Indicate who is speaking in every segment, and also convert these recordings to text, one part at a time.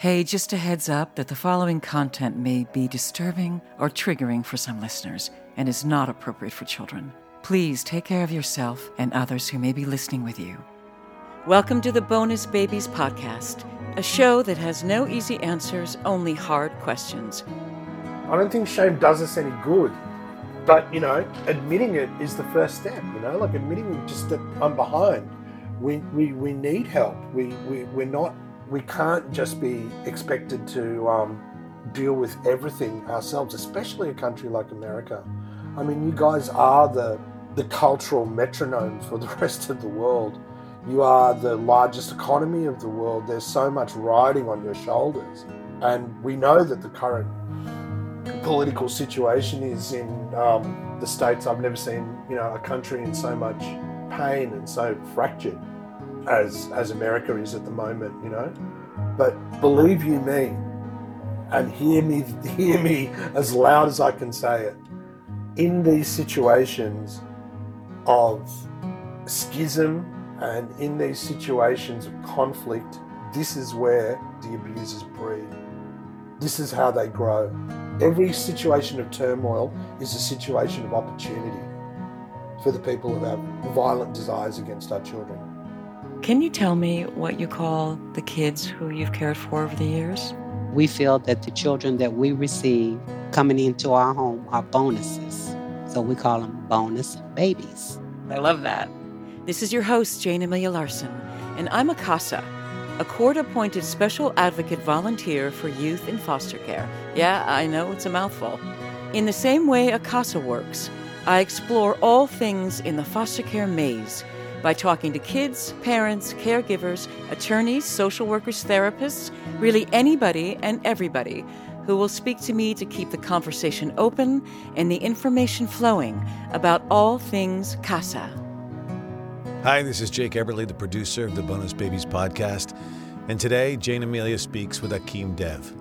Speaker 1: Hey, just a heads up that the following content may be disturbing or triggering for some listeners and is not appropriate for children. Please take care of yourself and others who may be listening with you. Welcome to the Bonus Babies Podcast, a show that has no easy answers, only hard questions.
Speaker 2: I don't think shame does us any good. But, you know, admitting it is the first step, you know, like admitting just that I'm behind. We, we, we need help. We, we, we're not, we can't just be expected to um, deal with everything ourselves, especially a country like America. I mean, you guys are the, the cultural metronome for the rest of the world. You are the largest economy of the world. There's so much riding on your shoulders. And we know that the current political situation is in um, the states. I've never seen you know a country in so much pain and so fractured as as America is at the moment. You know, but believe you me, and hear me hear me as loud as I can say it. In these situations of schism and in these situations of conflict, this is where the abusers breed. This is how they grow. Every situation of turmoil is a situation of opportunity for the people who have violent desires against our children.
Speaker 1: Can you tell me what you call the kids who you've cared for over the years?
Speaker 3: We feel that the children that we receive coming into our home are bonuses. So we call them bonus babies.
Speaker 1: I love that. This is your host, Jayne Amelia Larson, and I'm a CASA, a court appointed special advocate volunteer for youth in foster care. Yeah, I know it's a mouthful. In the same way a CASA works, I explore all things in the foster care maze by talking to kids, parents, caregivers, attorneys, social workers, therapists, really anybody and everybody who will speak to me to keep the conversation open and the information flowing about all things CASA.
Speaker 4: Hi, this is Jake Eberly, the producer of the Bonus Babies podcast. And today, Jayne Amelia speaks with Akhim Dev.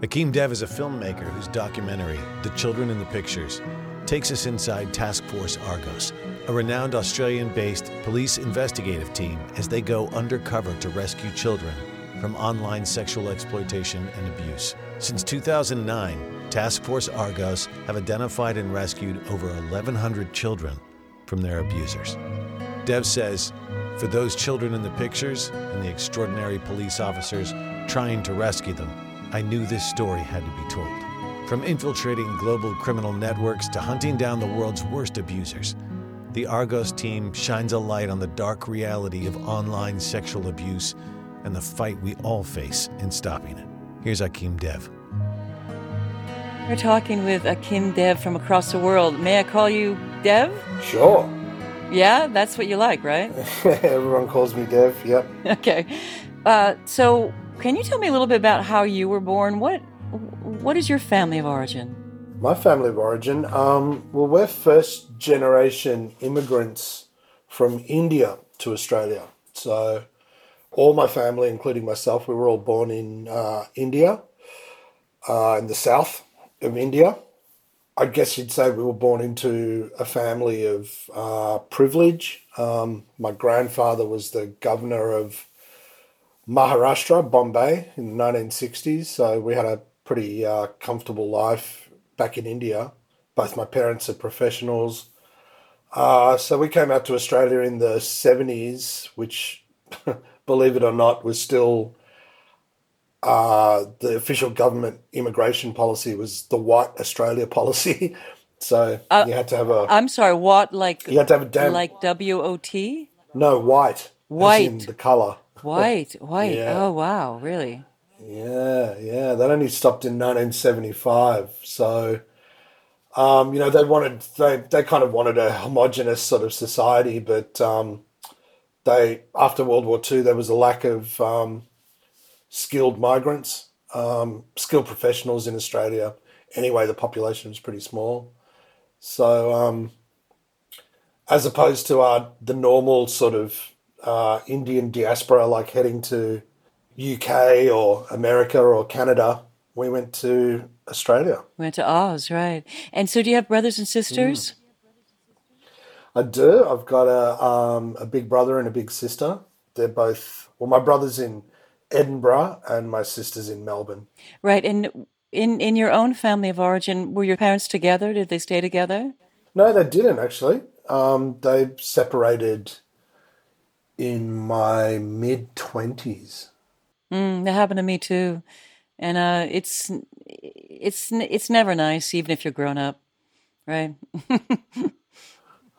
Speaker 4: Akhim Dev is a filmmaker whose documentary, The Children in the Pictures, takes us inside Task Force Argos, a renowned Australian based police investigative team as they go undercover to rescue children from online sexual exploitation and abuse. Since 2009, Task Force Argos have identified and rescued over 1,100 children from their abusers. Dev says, for those children in the pictures and the extraordinary police officers trying to rescue them, I knew this story had to be told. From infiltrating global criminal networks to hunting down the world's worst abusers, the Argos team shines a light on the dark reality of online sexual abuse and the fight we all face in stopping it. Here's Akhim Dev.
Speaker 1: We're talking with Akhim Dev from across the world. May I call you Dev?
Speaker 2: Sure.
Speaker 1: Yeah, that's what you like, right?
Speaker 2: Everyone calls me Dev. Yep.
Speaker 1: Okay. Uh, so, can you tell me a little bit about how you were born? What What is your family of origin?
Speaker 2: My family of origin. Um, well, we're first generation immigrants from India to Australia. So, all my family, including myself, we were all born in uh, India, uh, in the south of India. I guess you'd say we were born into a family of uh, privilege. Um, my grandfather was the governor of Maharashtra, Bombay, in the 1960s. So we had a pretty uh, comfortable life back in India. Both my parents are professionals. Uh, so we came out to Australia in the 70s, which, believe it or not, was still uh, the official government immigration policy was the white Australia policy. so uh, you had to have a.
Speaker 1: I'm sorry, what like?
Speaker 2: You had to have a damn.
Speaker 1: Like W O T.
Speaker 2: No, white.
Speaker 1: White.
Speaker 2: the color.
Speaker 1: White, white. yeah. Oh wow, really?
Speaker 2: Yeah, yeah. That only stopped in 1975. So, um, you know, they wanted they they kind of wanted a homogenous sort of society, but um, they after World War II there was a lack of um, skilled migrants, um, skilled professionals in Australia. Anyway, the population was pretty small. So, um, as opposed to our, the normal sort of uh, Indian diaspora, like heading to UK or America or Canada, we went to Australia.
Speaker 1: We Went to Oz, right? And so, do you have brothers and sisters? Mm.
Speaker 2: I do. I've got a um, a big brother and a big sister. They're both well. My brother's in Edinburgh, and my sister's in Melbourne.
Speaker 1: Right. And in, in your own family of origin, were your parents together? Did they stay together?
Speaker 2: No, they didn't actually. Um, they separated in my mid 20s.
Speaker 1: Mm, that happened to me too. And uh, it's it's it's never nice, even if you're grown up, right?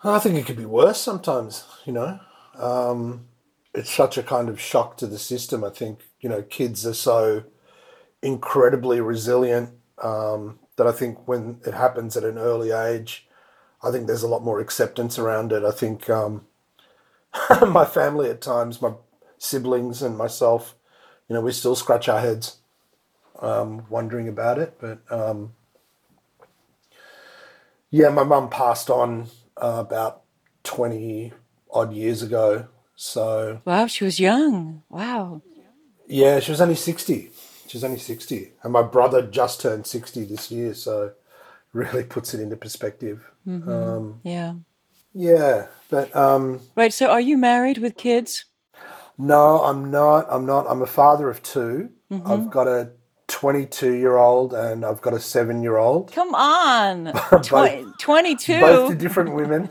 Speaker 2: I think it could be worse sometimes. You know, um, it's such a kind of shock to the system. I think you know kids are so incredibly resilient um, that I think when it happens at an early age, I think there's a lot more acceptance around it. I think um, my family at times, my siblings and myself, you know, we still scratch our heads um, wondering about it. But um, yeah, my mum passed on uh, about 20 odd years ago. So.
Speaker 1: Wow, she was young. Wow.
Speaker 2: Yeah, she was only 60. She was only 60. And my brother just turned 60 this year. So really puts it into perspective.
Speaker 1: Mm-hmm.
Speaker 2: Um,
Speaker 1: yeah.
Speaker 2: Yeah. But. Um,
Speaker 1: right. So are you married with kids?
Speaker 2: No, I'm not. I'm not. I'm a father of 2 i mm-hmm. I've got a 22 year old and I've got a seven year old.
Speaker 1: Come on. both, 22.
Speaker 2: Both to different women.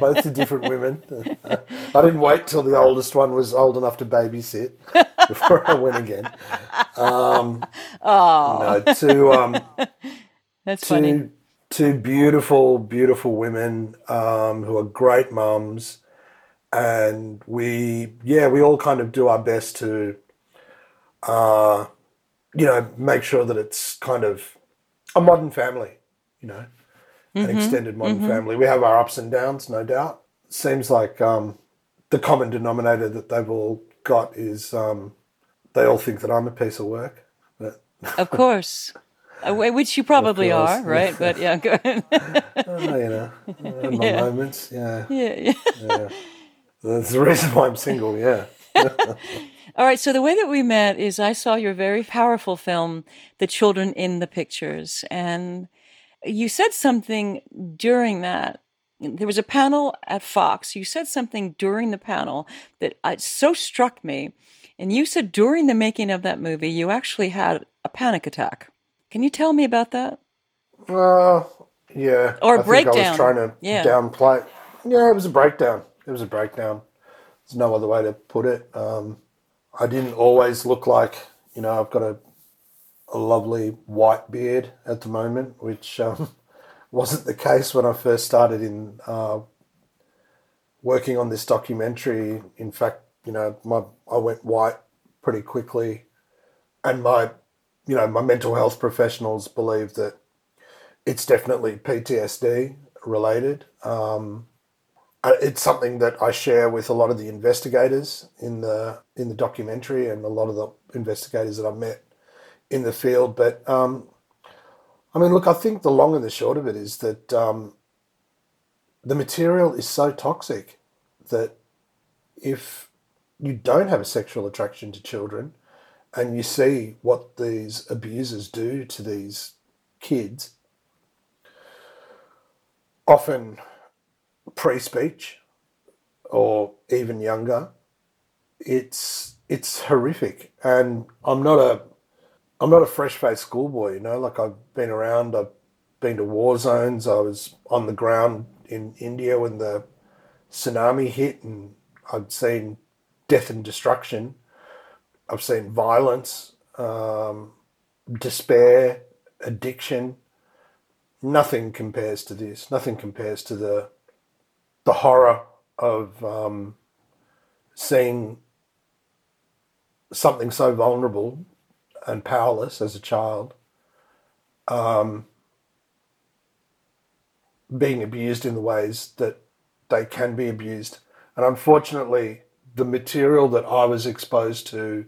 Speaker 2: both to different women. I didn't wait till the oldest one was old enough to babysit before I went again. Um,
Speaker 1: oh.
Speaker 2: No, two, um,
Speaker 1: That's
Speaker 2: two,
Speaker 1: funny.
Speaker 2: Two beautiful, beautiful women um, who are great mums. And we, yeah, we all kind of do our best to. Uh, you know, make sure that it's kind of a modern family, you know, mm-hmm. an extended modern mm-hmm. family. We have our ups and downs, no doubt. Seems like um, the common denominator that they've all got is um, they all think that I'm a piece of work. But
Speaker 1: of course. Uh, which you probably are, right? But yeah, go ahead.
Speaker 2: oh, you know, my
Speaker 1: Yeah.
Speaker 2: moments, yeah.
Speaker 1: yeah, yeah.
Speaker 2: yeah. That's the reason why I'm single, yeah.
Speaker 1: All right. So the way that we met is I saw your very powerful film, The Children in the Pictures. And you said something during that. There was a panel at Fox. You said something during the panel that uh, so struck me. And you said during the making of that movie, you actually had a panic attack. Can you tell me about that?
Speaker 2: Uh, yeah.
Speaker 1: Or a
Speaker 2: I think I
Speaker 1: breakdown.
Speaker 2: was trying to
Speaker 1: Yeah.
Speaker 2: downplay. Yeah, it was a breakdown. It was a breakdown. There's no other way to put it. Um, I didn't always look like, you know, I've got a, a lovely white beard at the moment, which um, wasn't the case when I first started in uh, working on this documentary. In fact, you know, my I went white pretty quickly, and my, you know, my mental health professionals believe that it's definitely PTSD related. Um, it's something that I share with a lot of the investigators in the in the documentary and a lot of the investigators that I've met in the field. But um, I mean, look, I think the long and the short of it is that um, the material is so toxic that if you don't have a sexual attraction to children and you see what these abusers do to these kids, often pre-speech or even younger, it's it's horrific. And I'm not a I'm not a fresh-faced schoolboy, you know. Like I've been around. I've been to war zones. I was on the ground in India when the tsunami hit, and I've seen death and destruction. I've seen violence, um, despair, addiction. Nothing compares to this. Nothing compares to the the horror of um, seeing something so vulnerable and powerless as a child um, being abused in the ways that they can be abused. And unfortunately, the material that I was exposed to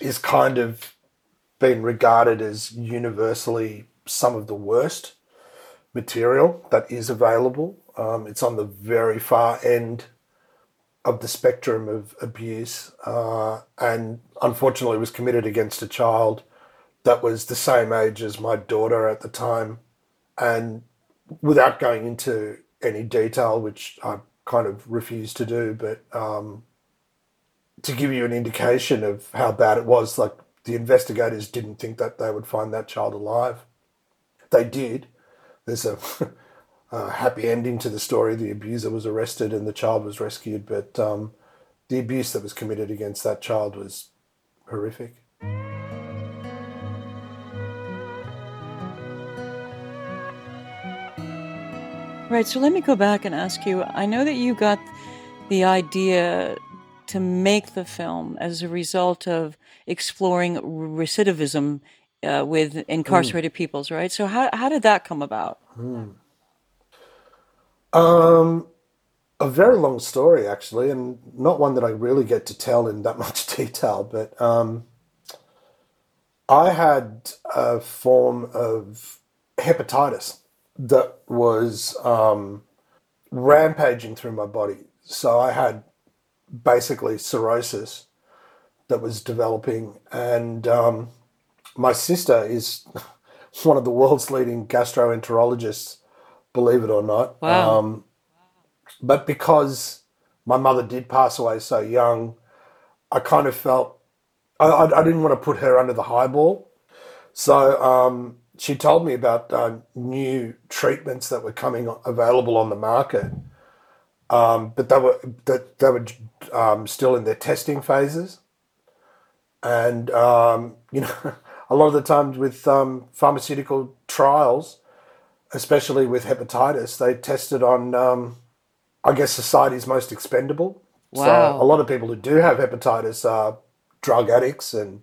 Speaker 2: is kind of been regarded as universally some of the worst material that is available. Um, it's on the very far end of the spectrum of abuse, uh, and unfortunately was committed against a child that was the same age as my daughter at the time. And without going into any detail, which I kind of refuse to do, but um, to give you an indication of how bad it was, like the investigators didn't think that they would find that child alive. They did. There's a, a happy ending to the story. The abuser was arrested and the child was rescued, but um, the abuse that was committed against that child was horrific.
Speaker 1: Right, so let me go back and ask you I know that you got the idea to make the film as a result of exploring recidivism uh, with incarcerated mm. peoples, right? So, how, how did that come about?
Speaker 2: Mm. Um, a very long story, actually, and not one that I really get to tell in that much detail, but um, I had a form of hepatitis that was um, rampaging through my body. So I had basically cirrhosis that was developing, and um, my sister is one of the world's leading gastroenterologists, believe it or not.
Speaker 1: Wow. Um,
Speaker 2: but because my mother did pass away so young, I kind of felt I, I, didn't want to put her under the highball. So um, she told me about uh, new treatments that were coming available on the market, um, but they were that they were um, still in their testing phases, and um, you know, a lot of the times with um, pharmaceutical trials, especially with hepatitis, they tested on, um, I guess, society's most expendable.
Speaker 1: Wow.
Speaker 2: So a lot of people who do have hepatitis are drug addicts and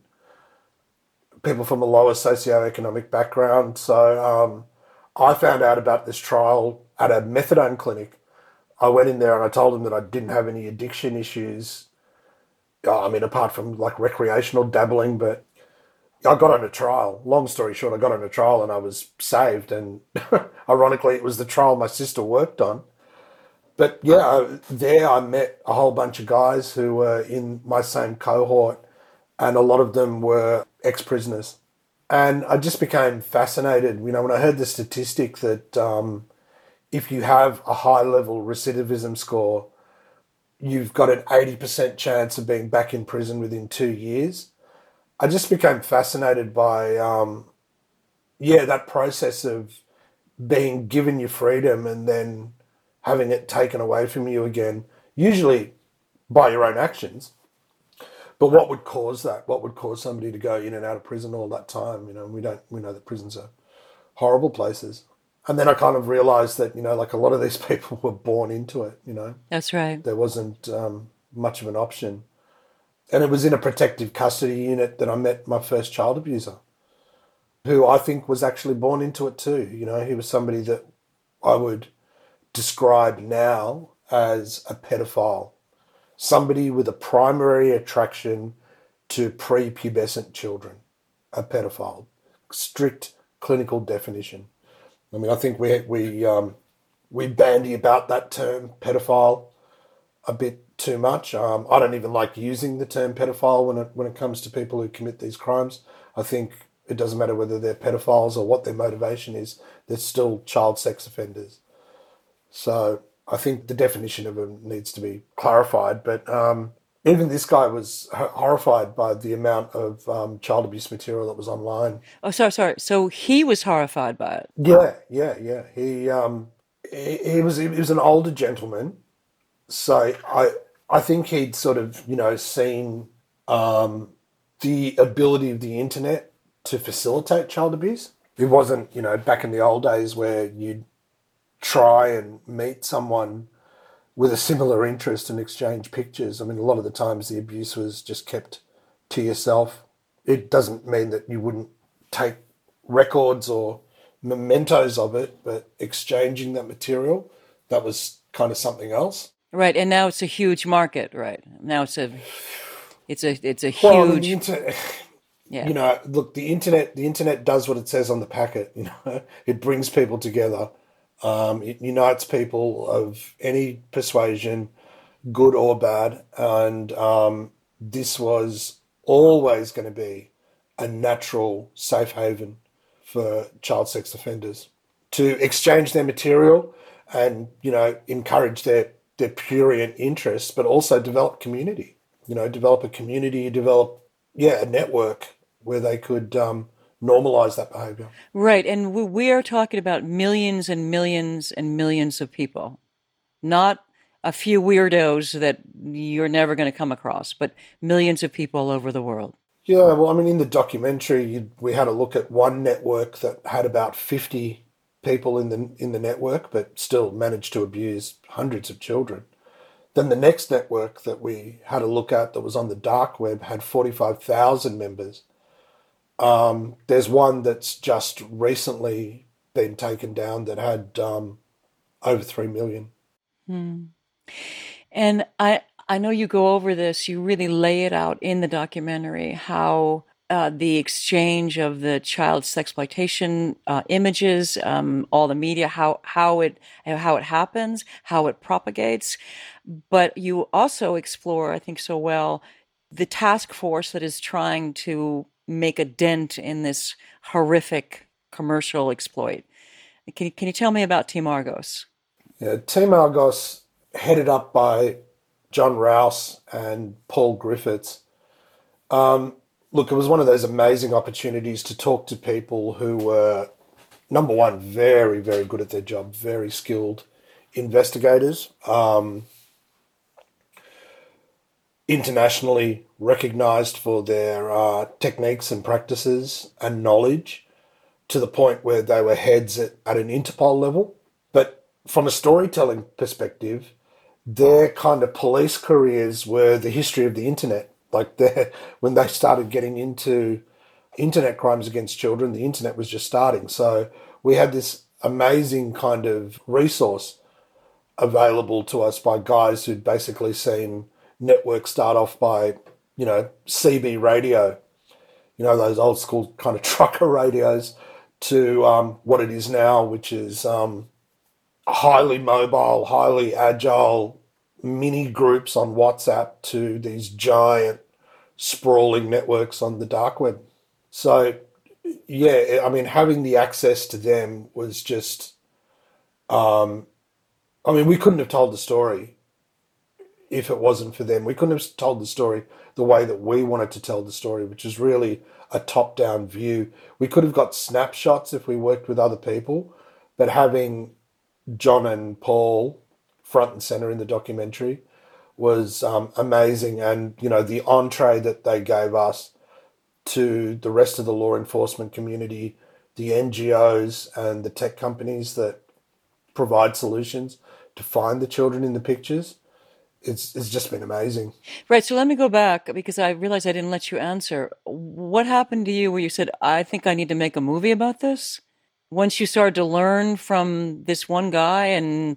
Speaker 2: people from a lower socioeconomic background. So um, I found out about this trial at a methadone clinic. I went in there and I told them that I didn't have any addiction issues. I mean, apart from like recreational dabbling, but I got on a trial. Long story short, I got on a trial and I was saved. And ironically, it was the trial my sister worked on. But yeah, there I met a whole bunch of guys who were in my same cohort, and a lot of them were ex prisoners. And I just became fascinated. You know, when I heard the statistic that um, if you have a high level recidivism score, you've got an 80% chance of being back in prison within two years. I just became fascinated by, um, yeah, that process of being given your freedom and then having it taken away from you again, usually by your own actions. But what would cause that? What would cause somebody to go in and out of prison all that time? You know, we don't. We know that prisons are horrible places. And then I kind of realised that you know, like a lot of these people were born into it. You know,
Speaker 1: that's right.
Speaker 2: There wasn't um, much of an option, and it was in a protective custody unit that I met my first child abuser, who I think was actually born into it too. You know, he was somebody that I would describe now as a pedophile somebody with a primary attraction to prepubescent children, a pedophile. Strict clinical definition. I mean, I think we we um, we bandy about that term pedophile a bit too much. Um, I don't even like using the term pedophile when it when it comes to people who commit these crimes. I think it doesn't matter whether they're pedophiles or what their motivation is; they're still child sex offenders. So I think the definition of them needs to be clarified. But um, even this guy was horrified by the amount of um, child abuse material that was online.
Speaker 1: Oh, sorry, sorry. So he was horrified by it.
Speaker 2: Yeah, yeah, yeah. He um, he, he was he was an older gentleman, so I I think he'd sort of you know seen um, the ability of the internet to facilitate child abuse. It wasn't you know back in the old days where you'd try and meet someone with a similar interest and exchange pictures. I mean, a lot of the times the abuse was just kept to yourself. It doesn't mean that you wouldn't take records or mementos of it, but exchanging that material, that was kind of something else.
Speaker 1: Right, and now it's a huge market. Right now, it's a, it's a, it's a huge.
Speaker 2: Well, inter- yeah. You know, look, the internet, the internet does what it says on the packet. You know, it brings people together um, it unites people of any persuasion, good or bad. And um, this was always going to be a natural safe haven for child sex offenders to exchange their material and, you know, encourage their prurient interests, but also develop community. you know, develop a community, develop, yeah, a network where they could um, normalize that behavior.
Speaker 1: Right. And we are talking about millions and millions and millions of people, not a few weirdos that you're never going to come across, but millions of people all over the world.
Speaker 2: Yeah, well, I mean, in the documentary, we had a look at one network that had about 50 people in the in the network, but still managed to abuse hundreds of children. Then the next network that we had a look at that was on the dark web had 45,000 members. Um, there's one that's just recently been taken down that had um, over 3 million.
Speaker 1: Hmm. And I, I know you go over this, you really lay it out in the documentary how uh, the exchange of the child sexploitation uh, images, um, all the media, how how it how it happens, how it propagates, but you also explore, I think, so well, the task force that is trying to make a dent in this horrific commercial exploit. Can can you tell me about Team Argos?
Speaker 2: Yeah, Team Argos, headed up by Jon Rouse and Paul Griffiths. Um, look, it was one of those amazing opportunities to talk to people who were, number one, very, very good at their job, very skilled investigators, um, internationally recognized for their uh, techniques and practices and knowledge to the point where they were heads at, at an Interpol level. But from a storytelling perspective, their kind of police careers were the history of the internet. Like when they started getting into internet crimes against children, the internet was just starting. So we had this amazing kind of resource available to us by guys who'd basically seen networks start off by, you know, CB radio, you know, those old school kind of trucker radios, to um, what it is now, which is um, highly mobile, highly agile mini groups on WhatsApp to these giant sprawling networks on the dark web. So, yeah, I mean, having the access to them was just, um, I mean, we couldn't have told the story if it wasn't for them. We couldn't have told the story the way that we wanted to tell the story, which is really a top down view. We could have got snapshots if we worked with other people, but having Jon and Paul front and center in the documentary was um, amazing. And, you know, the entree that they gave us to the rest of the law enforcement community, the NGOs and the tech companies that provide solutions to find the children in the pictures. It's, it's just been amazing.
Speaker 1: Right. So let me go back because I realized I didn't let you answer. What happened to you where you said, I think I need to make a movie about this? Once you started to learn from this one guy and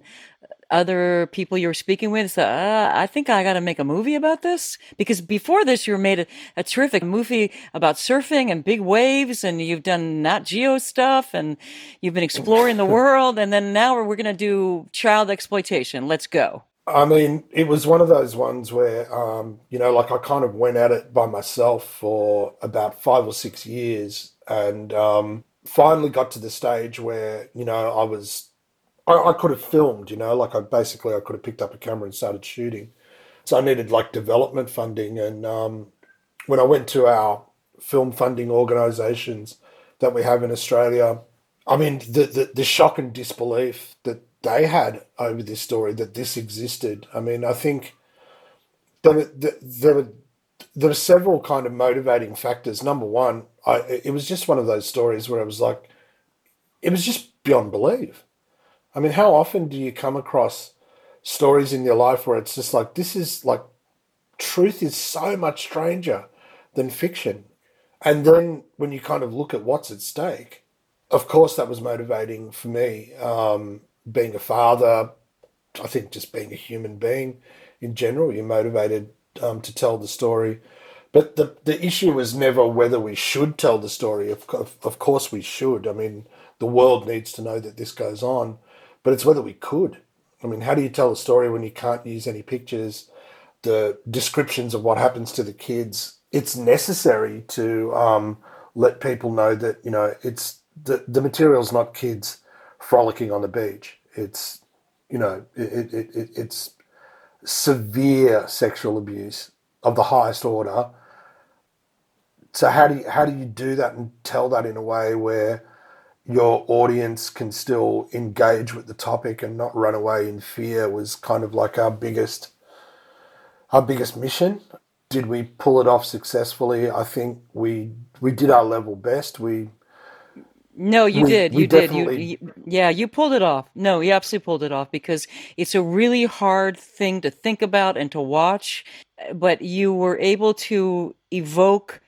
Speaker 1: other people you were speaking with so, uh, I think I got to make a movie about this because before this you made a, a, terrific movie about surfing and big waves and you've done Nat Geo stuff and you've been exploring the world and then now we're, we're going to do child exploitation. Let's go.
Speaker 2: I mean, it was one of those ones where, um, you know, like I kind of went at it by myself for about five or six years and um, finally got to the stage where, you know, I was I, I could have filmed, you know, like I basically I could have picked up a camera and started shooting. So I needed like development funding, and um, when I went to our film funding organisations that we have in Australia, I mean the, the the shock and disbelief that they had over this story that this existed. I mean, I think there there were there were several kind of motivating factors. Number one, I it was just one of those stories where I was like it was just beyond belief. I mean, how often do you come across stories in your life where it's just like, this is like, truth is so much stranger than fiction? And then when you kind of look at what's at stake, of course, that was motivating for me. Um, being a father, I think just being a human being in general, you're motivated um, to tell the story. But the, the issue was never whether we should tell the story. Of, of, of course, we should. I mean, the world needs to know that this goes on but it's whether we could. I mean, how do you tell a story when you can't use any pictures? The descriptions of what happens to the kids. It's necessary to um, let people know that you know it's the the material's not kids frolicking on the beach. It's you know it, it, it it's severe sexual abuse of the highest order. So how do you, how do you do that and tell that in a way where your audience can still engage with the topic and not run away in fear was kind of like our biggest our biggest mission. Did we pull it off successfully? I think we we did our level best. We
Speaker 1: no, you
Speaker 2: we,
Speaker 1: did.
Speaker 2: We
Speaker 1: You did. You, you, yeah, you pulled it off. No, you absolutely pulled it off because it's a really hard thing to think about and to watch, but you were able to evoke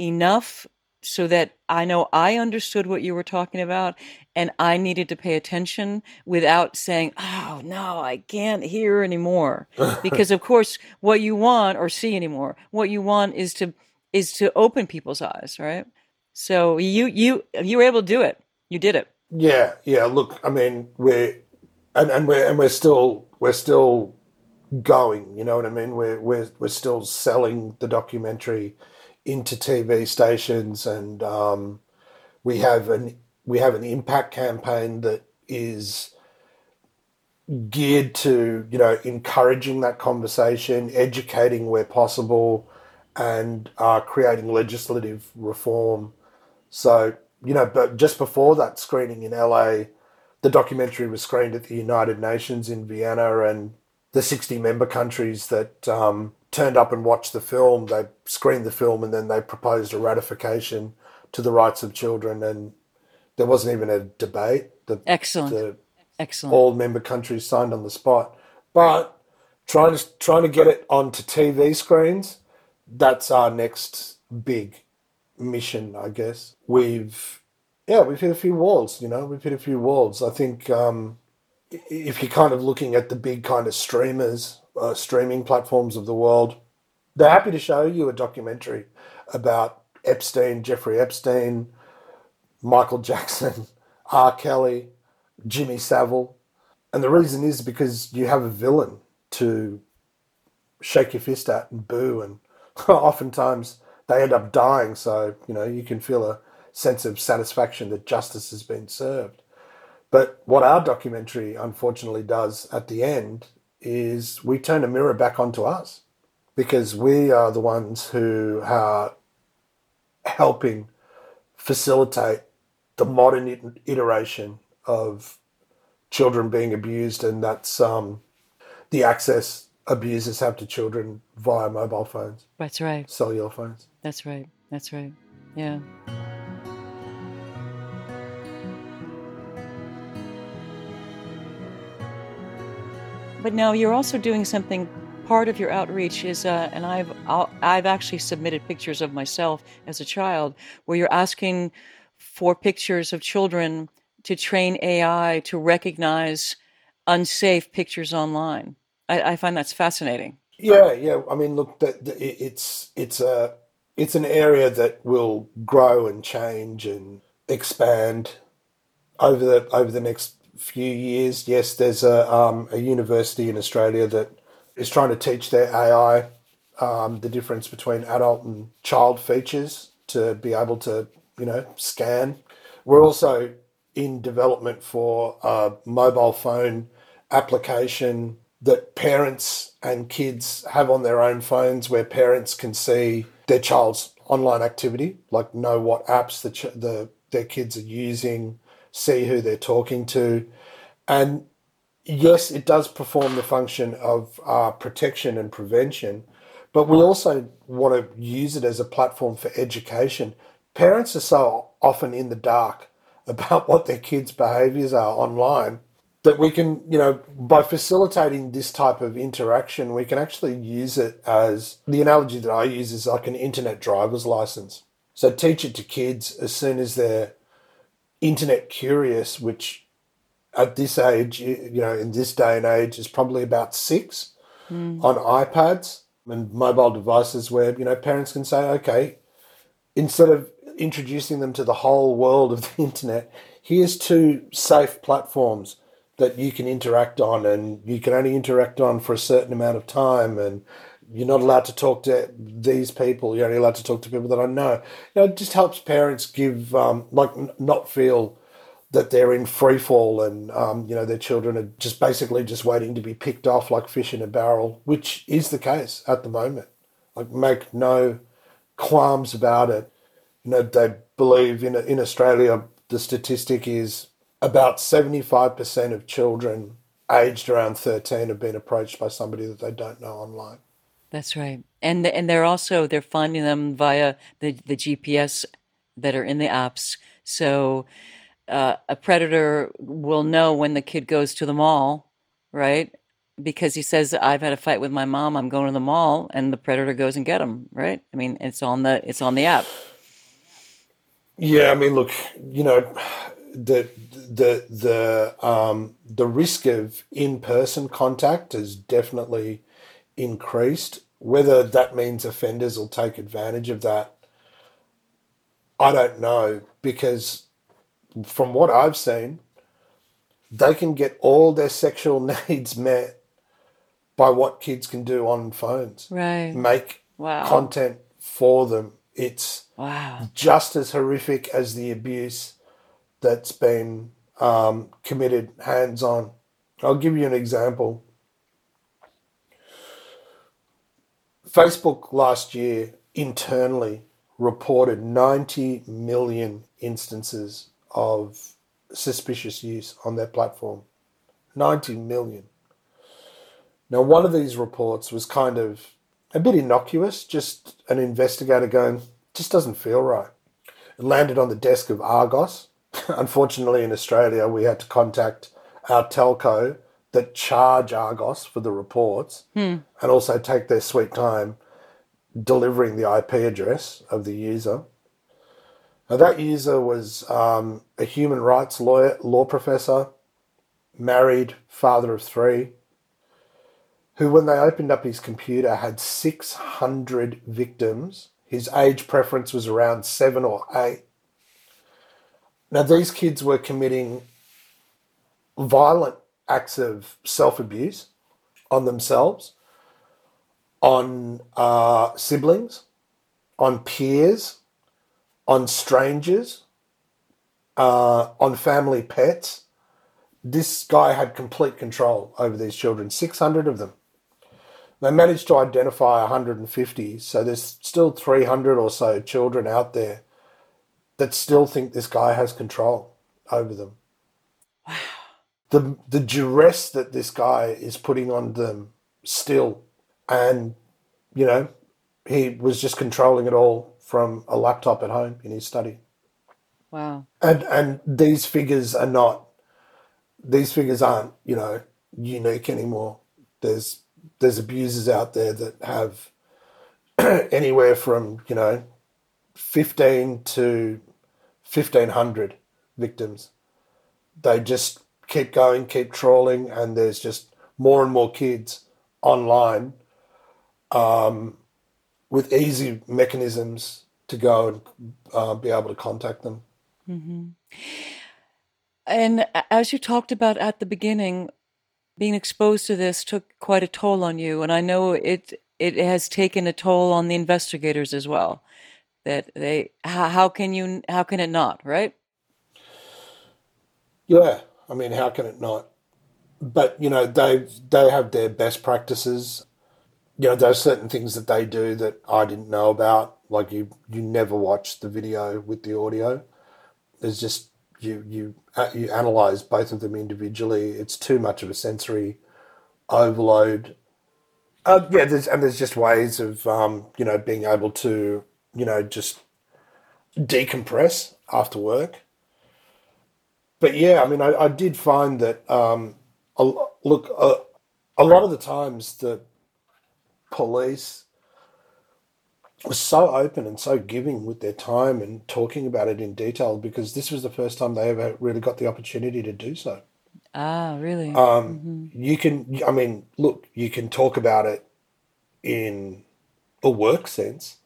Speaker 1: enough so that I know I understood what you were talking about and I needed to pay attention without saying, "Oh, no, I can't hear anymore." because of course, what you want or see anymore, what you want is to is to open people's eyes, right? So you you you were able to do it. You did it.
Speaker 2: Yeah, yeah. Look, I mean, we're and, and we're and we're still we're still going. You know what I mean? We're we're we're still selling the documentary into TV stations, and um, we have an we have an impact campaign that is geared to you know encouraging that conversation, educating where possible, and uh, creating legislative reform. So you know, but just before that screening in LA, the documentary was screened at the United Nations in Vienna, and the 60 member countries that um, turned up and watched the film, they screened the film and then they proposed a ratification to the rights of children, and there wasn't even a debate. The,
Speaker 1: Excellent.
Speaker 2: the
Speaker 1: Excellent.
Speaker 2: all member countries signed on the spot. But trying to trying to get it onto TV screens, that's our next big mission, I guess. We've yeah, we've hit a few walls. You know, we've hit a few walls. I think um, if you're kind of looking at the big kind of streamers, uh, streaming platforms of the world, they're happy to show you a documentary about Epstein, Jeffrey Epstein, Michael Jackson, R. Kelly, Jimmy Savile. And the reason is because you have a villain to shake your fist at and boo, and oftentimes they end up dying. So, you know, you can feel a sense of satisfaction that justice has been served. But what our documentary unfortunately does at the end is we turn a mirror back onto us because we are the ones who are helping facilitate the modern iteration of children being abused, and that's um, the access abusers have to children via mobile phones,
Speaker 1: That's right.
Speaker 2: cellular phones.
Speaker 1: That's right. That's right. Yeah. But now you're also doing something. Part of your outreach is, uh, and I've I'll, I've actually submitted pictures of myself as a child, where you're asking for pictures of children to train AI to recognize unsafe pictures online. I, I find that's fascinating.
Speaker 2: Yeah, yeah. I mean, look, the, the, it's it's a it's an area that will grow and change and expand over the over the next few years. Yes, there's a um, a university in Australia that is trying to teach their AI um, the difference between adult and child features to be able to you know scan. We're also in development for a mobile phone application that parents and kids have on their own phones where parents can see their child's online activity, like know what apps the, ch- the their kids are using, see who they're talking to. And yes, it does perform the function of uh, protection and prevention, but we also want to use it as a platform for education. Parents are so often in the dark about what their kids' behaviors are online that we can, you know, by facilitating this type of interaction, we can actually use it as the analogy that I use is like an internet driver's license. So teach it to kids as soon as they're internet curious, which at this age, you know, in this day and age, is probably about six hmm. on iPads and mobile devices where, you know, parents can say, okay, instead of introducing them to the whole world of the internet, here's two safe platforms that you can interact on and you can only interact on for a certain amount of time and you're not allowed to talk to these people you're only allowed to talk to people that i know you know it just helps parents give um, like n- not feel that they're in free fall and um, you know their children are just basically just waiting to be picked off like fish in a barrel which is the case at the moment like make no qualms about it. You know, they believe in in Australia the statistic is about seventy five percent of children aged around thirteen have been approached by somebody that they don't know online.
Speaker 1: That's right, and and they're also they're finding them via the the GPS that are in the apps. So uh, a predator will know when the kid goes to the mall, right? Because he says, "I've had a fight with my mom. I'm going to the mall," and the predator goes and get him, right? I mean, it's on the it's on the app.
Speaker 2: Yeah, I mean, look, you know, the the the um, the risk of in person contact is definitely increased. Whether that means offenders will take advantage of that, I don't know because from what I've seen, they can get all their sexual needs met by what kids can do on phones.
Speaker 1: Right.
Speaker 2: Make
Speaker 1: Wow.
Speaker 2: content for them. It's
Speaker 1: Wow.
Speaker 2: just as horrific as the abuse that's been um, committed hands on. I'll give you an example. Facebook last year internally reported 90 million instances of suspicious use on their platform. 90 million. Now, one of these reports was kind of a bit innocuous, just an investigator going, just doesn't feel right. It landed on the desk of Argos. Unfortunately, in Australia, we had to contact our telco that charge Argos for the reports and also take their sweet time delivering the IP address of the user. Now, that user was um, a human rights lawyer, law professor, married, father of three, who, when they opened up his computer, had 600 victims. His age preference was around seven or eight. Now, these kids were committing violent acts of self abuse on themselves, on uh, siblings, on peers, on strangers, uh, on family pets. This guy had complete control over these children, 600 of them. They managed to identify 150, so there's still 300 or so children out there that still think this guy has control over them. Wow. The, the duress that this guy is putting on them still, and you know, he was just controlling it all from a laptop at home in his study.
Speaker 1: Wow.
Speaker 2: And and these figures are not these figures aren't, you know, unique anymore. There's there's abusers out there that have anywhere from, you know, 15 to 1500 victims. They just keep going, keep trawling, and there's just more and more kids online um, with easy mechanisms to go and uh, be able to contact them.
Speaker 1: And as you talked about at the beginning, being exposed to this took quite a toll on you, and I know it it has taken a toll on the investigators as well. That they how, how can you how can it not right?
Speaker 2: Yeah, I mean, how can it not? But you know, they they have their best practices. You know, there's certain things that they do that I didn't know about. Like you, you never watch the video with the audio. There's just you you uh, you analyze both of them individually. It's too much of a sensory overload. Uh, yeah, there's, and there's just ways of um, you know being able to you know just decompress after work but yeah, I mean, I, I did find that um, a, look a, a lot of the times the police were so open and so giving with their time and talking about it in detail because this was the first time they ever really got the opportunity to do so.
Speaker 1: Ah, really?
Speaker 2: Um, You can, I mean, look, you can talk about it in a work sense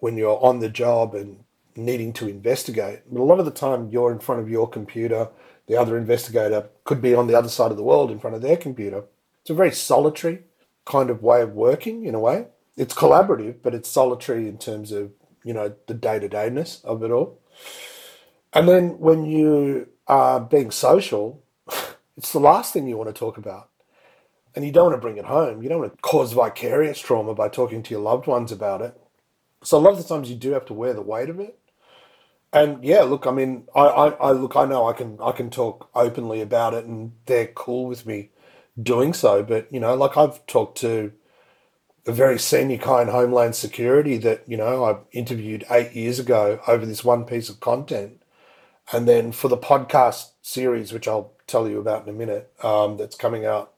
Speaker 2: when you're on the job and needing to investigate. But a lot of the time, you're in front of your computer. The other investigator could be on the other side of the world in front of their computer. It's a very solitary kind of way of working in a way. It's collaborative, but it's solitary in terms of, you know, the day to dayness of it all. And then when you are being social, it's the last thing you want to talk about. and you don't want to bring it home. You don't want to cause vicarious trauma by talking to your loved ones about it. So a lot of the times you do have to wear the weight of it. And yeah, look, I mean, I, I, I look, I know I can, I can talk openly about it, and they're cool with me doing so. But you know, like I've talked to a very senior guy in Homeland Security that you know I interviewed eight years ago over this one piece of content, and then for the podcast series, which I'll tell you about in a minute, um, that's coming out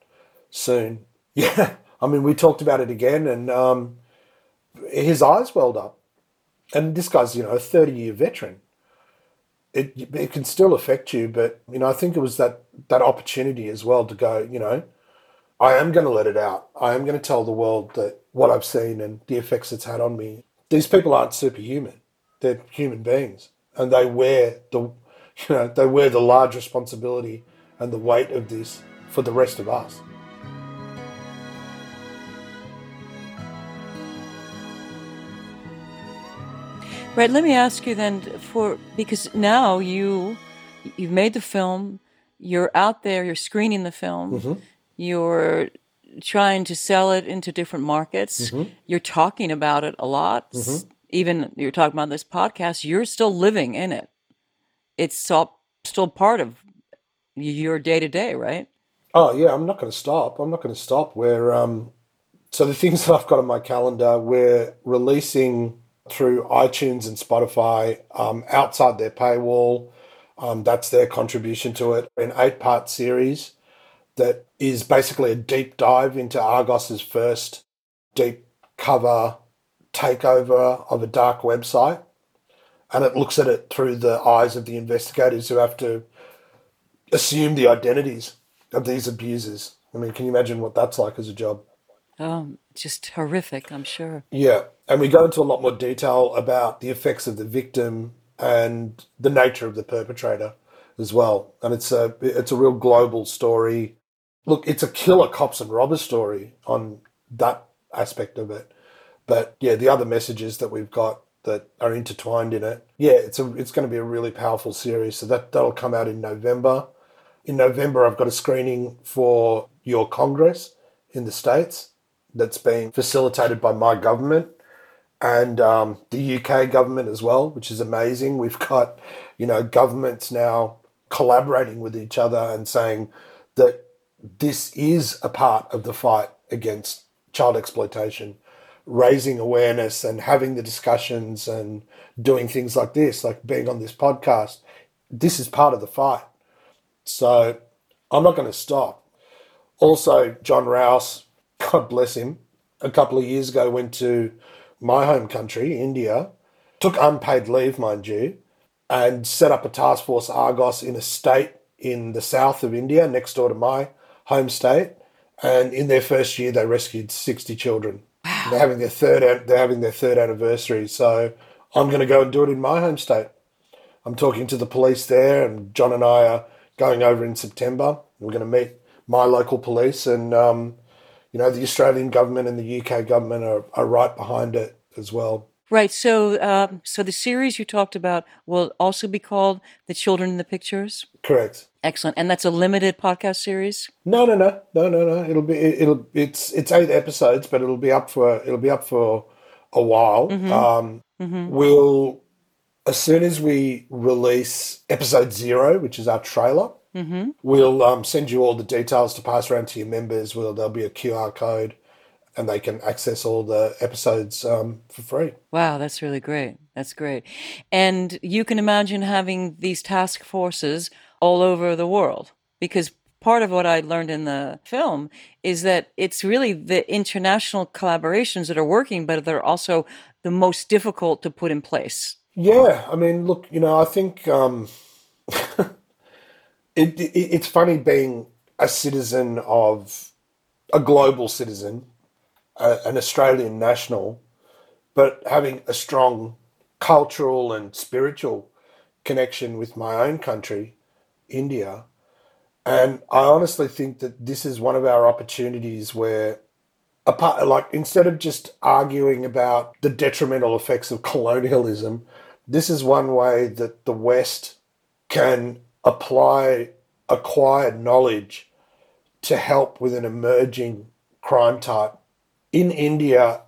Speaker 2: soon. Yeah, I mean, we talked about it again, and um, his eyes welled up. And this guy's, you know, a 30 year veteran. It, it can still affect you, but, you know, I think it was that, that opportunity as well to go, you know, I am going to let it out. I am going to tell the world that what I've seen and the effects it's had on me. These people aren't superhuman. They're human beings and they wear the, you know, they wear the large responsibility and the weight of this for the rest of us.
Speaker 1: Right. Let me ask you then for because now you you've made the film, you're out there, you're screening the film,
Speaker 2: Mm-hmm.
Speaker 1: you're trying to sell it into different markets,
Speaker 2: Mm-hmm.
Speaker 1: you're talking about it a lot. S- Even you're talking about this podcast, you're still living in it. It's all, still part of your day to day, right?
Speaker 2: Oh yeah, I'm not going to stop. I'm not going to stop. We're um, so the things that I've got on my calendar, we're releasing through iTunes and Spotify um, outside their paywall. Um, that's their contribution to it. An eight-part series that is basically a deep dive into Argos's first deep cover takeover of a dark website, and it looks at it through the eyes of the investigators who have to assume the identities of these abusers. I mean, can you imagine what that's like as a job?
Speaker 1: Oh, just horrific, I'm sure.
Speaker 2: Yeah, and we go into a lot more detail about the effects of the victim and the nature of the perpetrator as well. And it's a it's a real global story. Look, it's a killer cops and robbers story on that aspect of it. But yeah, the other messages that we've got that are intertwined in it. Yeah, it's a it's going to be a really powerful series. So that that'll come out in November. In November, I've got a screening for your Congress in the States that's being facilitated by my government and um, the UK government as well, which is amazing. We've got, you know, governments now collaborating with each other and saying that this is a part of the fight against child exploitation, raising awareness and having the discussions and doing things like this, like being on this podcast. This is part of the fight. So I'm not going to stop. Also, Jon Rouse, God bless him, a couple of years ago went to my home country, India, took unpaid leave, mind you, and set up a task force Argos in a state in the south of India, next door to my home state. And in their first year, they rescued 60 children. They're having their third. They're having their third anniversary. So I'm going to go and do it in my home state. I'm talking to the police there, and Jon and I are going over in September. We're going to meet my local police, and um, you know the Australian government and the UK government are, are right behind it as well.
Speaker 1: Right. So, um, so the series you talked about will also be called "The Children in the Pictures."
Speaker 2: Correct.
Speaker 1: Excellent, and that's a limited podcast series.
Speaker 2: No, no, no, no, no, no. It'll be it'll it's it's eight episodes, but it'll be up for it'll be up for a while. Um, We'll as soon as we release episode zero, which is our trailer, we'll um, send you all the details to pass around to your members. Well, there'll be a QR code, and they can access all the episodes um, for free.
Speaker 1: Wow, that's really great. That's great, and you can imagine having these task forces all over the world because part of what I learned in the film is that it's really the international collaborations that are working, but they're also the most difficult to put in place.
Speaker 2: Yeah, I mean, look, you know, I think um, it, it it's funny being a citizen of a global citizen, a, an Australian national, but having a strong cultural and spiritual connection with my own country, India. And I honestly think that this is one of our opportunities where apart like instead of just arguing about the detrimental effects of colonialism this is one way that the west can apply acquired knowledge to help with an emerging crime type in India,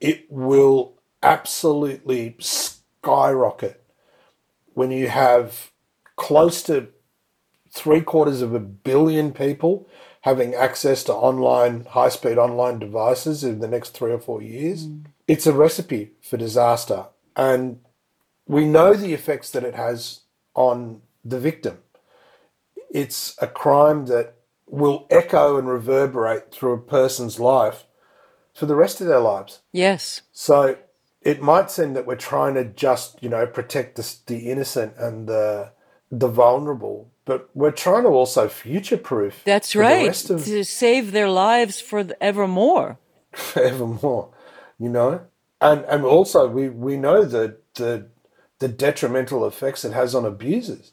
Speaker 2: it will absolutely skyrocket when you have close to three quarters of a billion people having access to online, high speed online devices in the next three or four years. Mm. It's a recipe for disaster. And we know the effects that it has on the victim. It's a crime that will echo and reverberate through a person's life for the rest of their lives.
Speaker 1: Yes.
Speaker 2: So it might seem that we're trying to just, you know, protect the, the innocent and the the vulnerable, but we're trying to also future proof.
Speaker 1: That's right. Of, to save their lives for evermore.
Speaker 2: Forevermore, you know, and and also we we know that the the detrimental effects it has on abusers.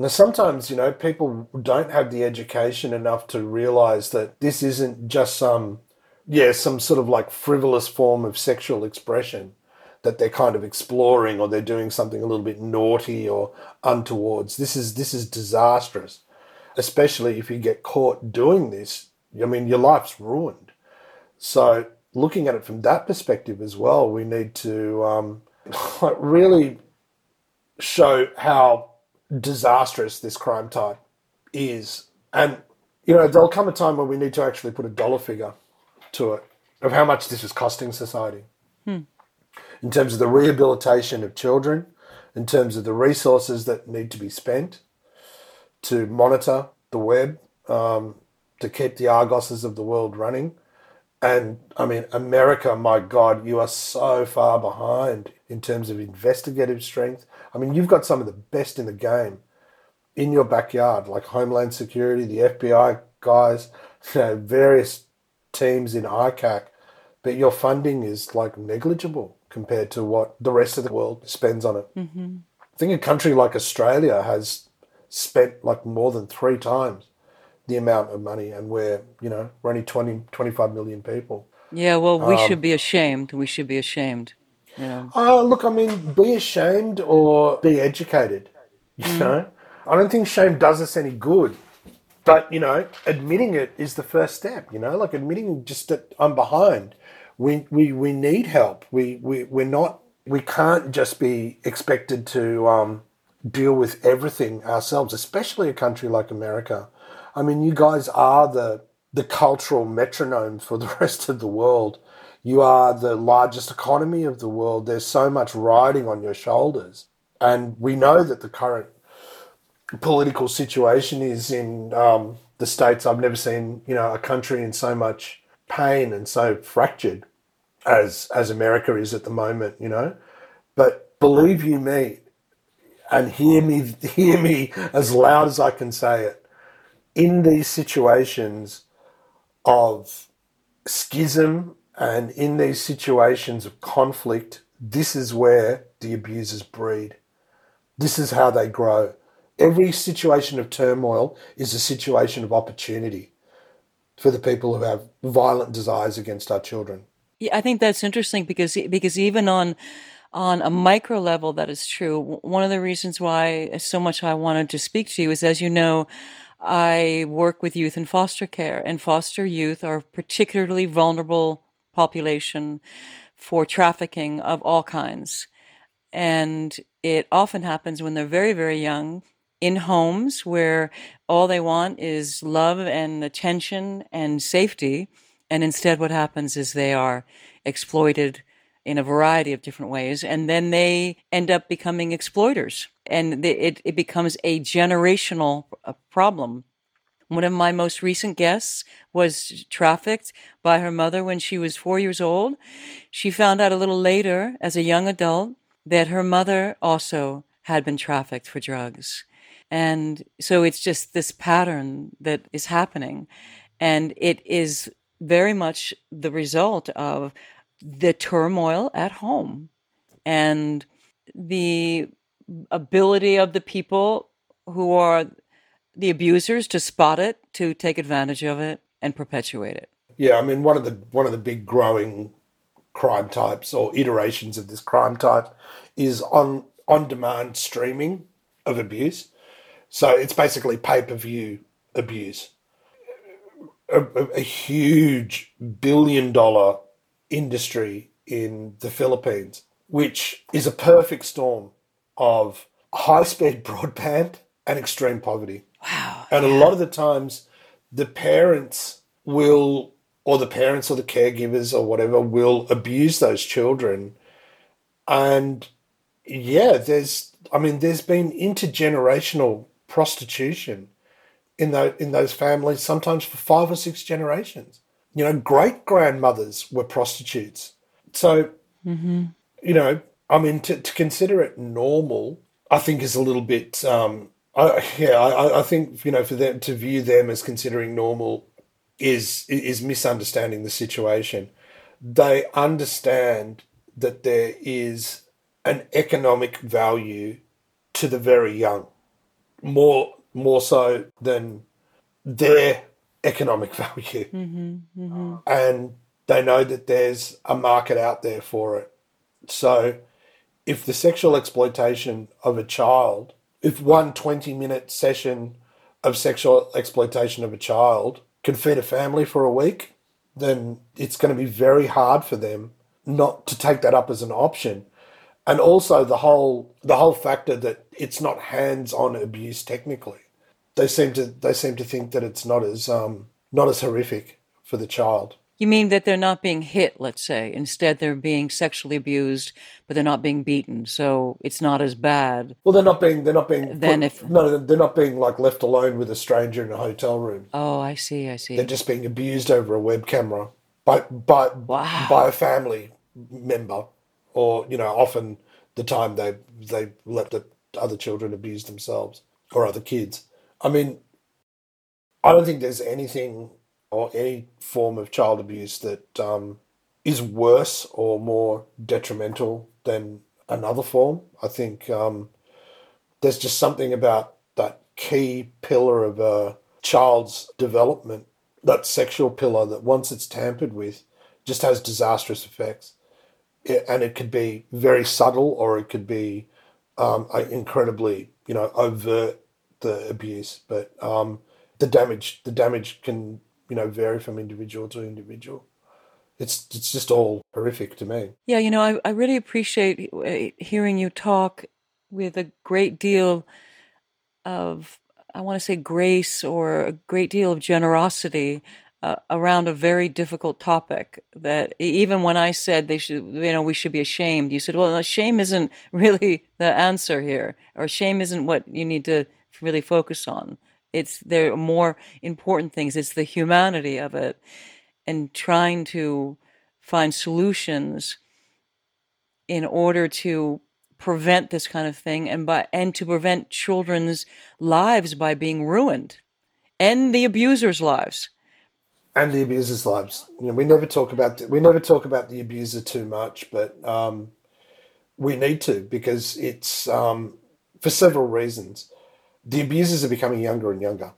Speaker 2: Now, sometimes, you know, people don't have the education enough to realize that this isn't just some, yeah, some sort of like frivolous form of sexual expression that they're kind of exploring or they're doing something a little bit naughty or untowards. This is this is disastrous, especially if you get caught doing this. I mean, your life's ruined. So, looking at it from that perspective as well, we need to um, really show how disastrous this crime type is. And, you know, there'll come a time when we need to actually put a dollar figure to it of how much this is costing society. Hmm. In terms of the rehabilitation of children, in terms of the resources that need to be spent to monitor the web, um, to keep the Argoses of the world running. And I mean, America, my God, you are so far behind in terms of investigative strength. I mean, you've got some of the best in the game in your backyard, like Homeland Security, the FBI guys, you know, various teams in ICAC, but your funding is like negligible compared to what the rest of the world spends on it. Mm-hmm. I think a country like Australia has spent like more than three times the amount of money, and we're, you know, we're only 20, 25 million people.
Speaker 1: Yeah, well, we um, should be ashamed. We should be ashamed.
Speaker 2: Yeah. Uh, look, I mean, be ashamed or be educated. You mm. know, I don't think shame does us any good. But you know, admitting it is the first step. You know, like admitting just that I'm behind. We we we need help. We we we're not. We can't just be expected to um, deal with everything ourselves, especially a country like America. I mean, you guys are the the cultural metronome for the rest of the world. You are the largest economy of the world. There's so much riding on your shoulders. And we know that the current political situation is in um, the States. I've never seen, you know, a country in so much pain and so fractured as as America is at the moment, you know. But believe you me, and hear me hear me as loud as I can say it, in these situations of schism and in these situations of conflict, this is where the abusers breed. This is how they grow. Every situation of turmoil is a situation of opportunity for the people who have violent desires against our children.
Speaker 1: Yeah, I think that's interesting because because even on on a micro level, that is true. One of the reasons why so much I wanted to speak to you is, as you know, I work with youth in foster care, and foster youth are particularly vulnerable population for trafficking of all kinds. And it often happens when they're very, very young in homes where all they want is love and attention and safety. And instead, what happens is they are exploited in a variety of different ways. And then they end up becoming exploiters. And it, it becomes a generational uh, problem one of my most recent guests was trafficked by her mother when she was four years old. She found out a little later, as a young adult, that her mother also had been trafficked for drugs. And so it's just this pattern that is happening. And it is very much the result of the turmoil at home and the ability of the people who are the abusers to spot it, to take advantage of it, and perpetuate it.
Speaker 2: Yeah, I mean one of the one of the big growing crime types or iterations of this crime type is on on demand streaming of abuse. So it's basically pay per view abuse. a, a- huge billion dollar industry in the Philippines, which is a perfect storm of high speed broadband and extreme poverty.
Speaker 1: Wow.
Speaker 2: And a lot of the times, the parents will, or the parents or the caregivers or whatever, will abuse those children. And yeah, there's, I mean, there's been intergenerational prostitution in those, in those families, sometimes for five or six generations. You know, great grandmothers were prostitutes. So, you know, I mean, to, to consider it normal, I think is a little bit, um, I, yeah, I, I think, you know, for them to view them as considering normal is, is misunderstanding the situation. They understand that there is an economic value to the very young, more, more so than their economic value mm-hmm, mm-hmm. and they know that there's a market out there for it. So, if the sexual exploitation of a child, if one 20 minute session of sexual exploitation of a child can feed a family for a week, then it's going to be very hard for them not to take that up as an option. And also the whole the whole factor that it's not hands-on abuse technically. They seem to they seem to think that it's not as um, not as horrific for the child.
Speaker 1: You mean that they're not being hit, let's say. Instead, they're being sexually abused, but they're not being beaten. So it's not as bad.
Speaker 2: Well, they're not being they're not being
Speaker 1: Then
Speaker 2: put-
Speaker 1: if-
Speaker 2: no they're not being like left alone with a stranger in a hotel room.
Speaker 1: Oh, I see. I see.
Speaker 2: They're just being abused over a web camera by by
Speaker 1: Wow.
Speaker 2: by a family member, or you know, often the time they they let the other children abuse themselves or other kids. I mean, I don't think there's anything or any form of child abuse that um, is worse or more detrimental than another form. I think um, there's just something about that key pillar of a child's development, that sexual pillar that once it's tampered with, just has disastrous effects. It, and it could be very subtle or it could be um, incredibly, you know, overt the abuse. But um, the damage, the damage can, you know, vary from individual to individual. It's it's just all horrific to me.
Speaker 1: Yeah, you know, I, I really appreciate uh, hearing you talk with a great deal of, I want to say, grace or a great deal of generosity uh, around a very difficult topic. That even when I said they should, you know, we should be ashamed, you said, well, shame isn't really the answer here, or shame isn't what you need to really focus on. It's there are more important things. It's the humanity of it, and trying to find solutions in order to prevent this kind of thing and by and to prevent children's lives by being ruined and the abusers' lives.
Speaker 2: and the abusers' lives. You know, we never talk about we never talk about the abuser too much, but um, we need to because it's um, for several reasons. The abusers are becoming younger and younger.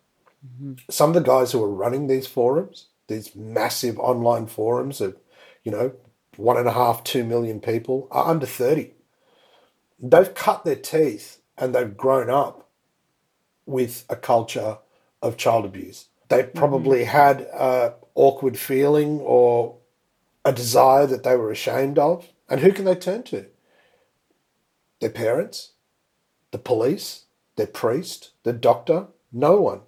Speaker 2: Mm-hmm. Some of the guys who are running these forums, these massive online forums of, you know, one and a half, two million people, are under thirty. They've cut their teeth and they've grown up with a culture of child abuse. They mm-hmm. probably had an awkward feeling or a desire that they were ashamed of. And who can they turn to? Their parents, the police, their priest, the doctor, no one.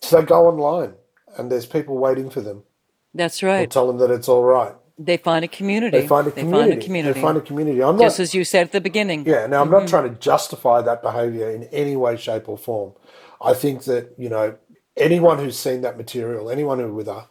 Speaker 2: So they go online and there's people waiting for them.
Speaker 1: That's right.
Speaker 2: tell them that it's all right.
Speaker 1: They find a community.
Speaker 2: They find a community.
Speaker 1: community.
Speaker 2: They find a community. I'm
Speaker 1: Just
Speaker 2: not,
Speaker 1: as you said at the beginning.
Speaker 2: Yeah, now I'm not mm-hmm. trying to justify that behavior in any way, shape, or form. I think that you know anyone who's seen that material, anyone who with a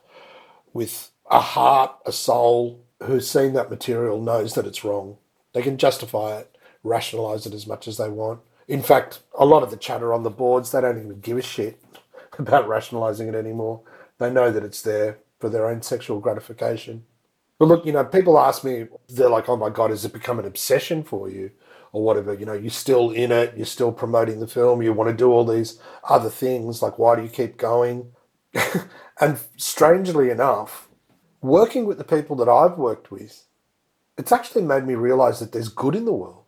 Speaker 2: with a heart, a soul, who's seen that material knows that it's wrong. They can justify it, rationalize it as much as they want. In fact, a lot of the chatter on the boards, they don't even give a shit about rationalizing it anymore. They know that it's there for their own sexual gratification. But look, you know, people ask me, they're like, oh my God, has it become an obsession for you? Or whatever, you know, you're still in it, you're still promoting the film, you want to do all these other things. Like, why do you keep going? and strangely enough, working with the people that I've worked with, it's actually made me realize that there's good in the world.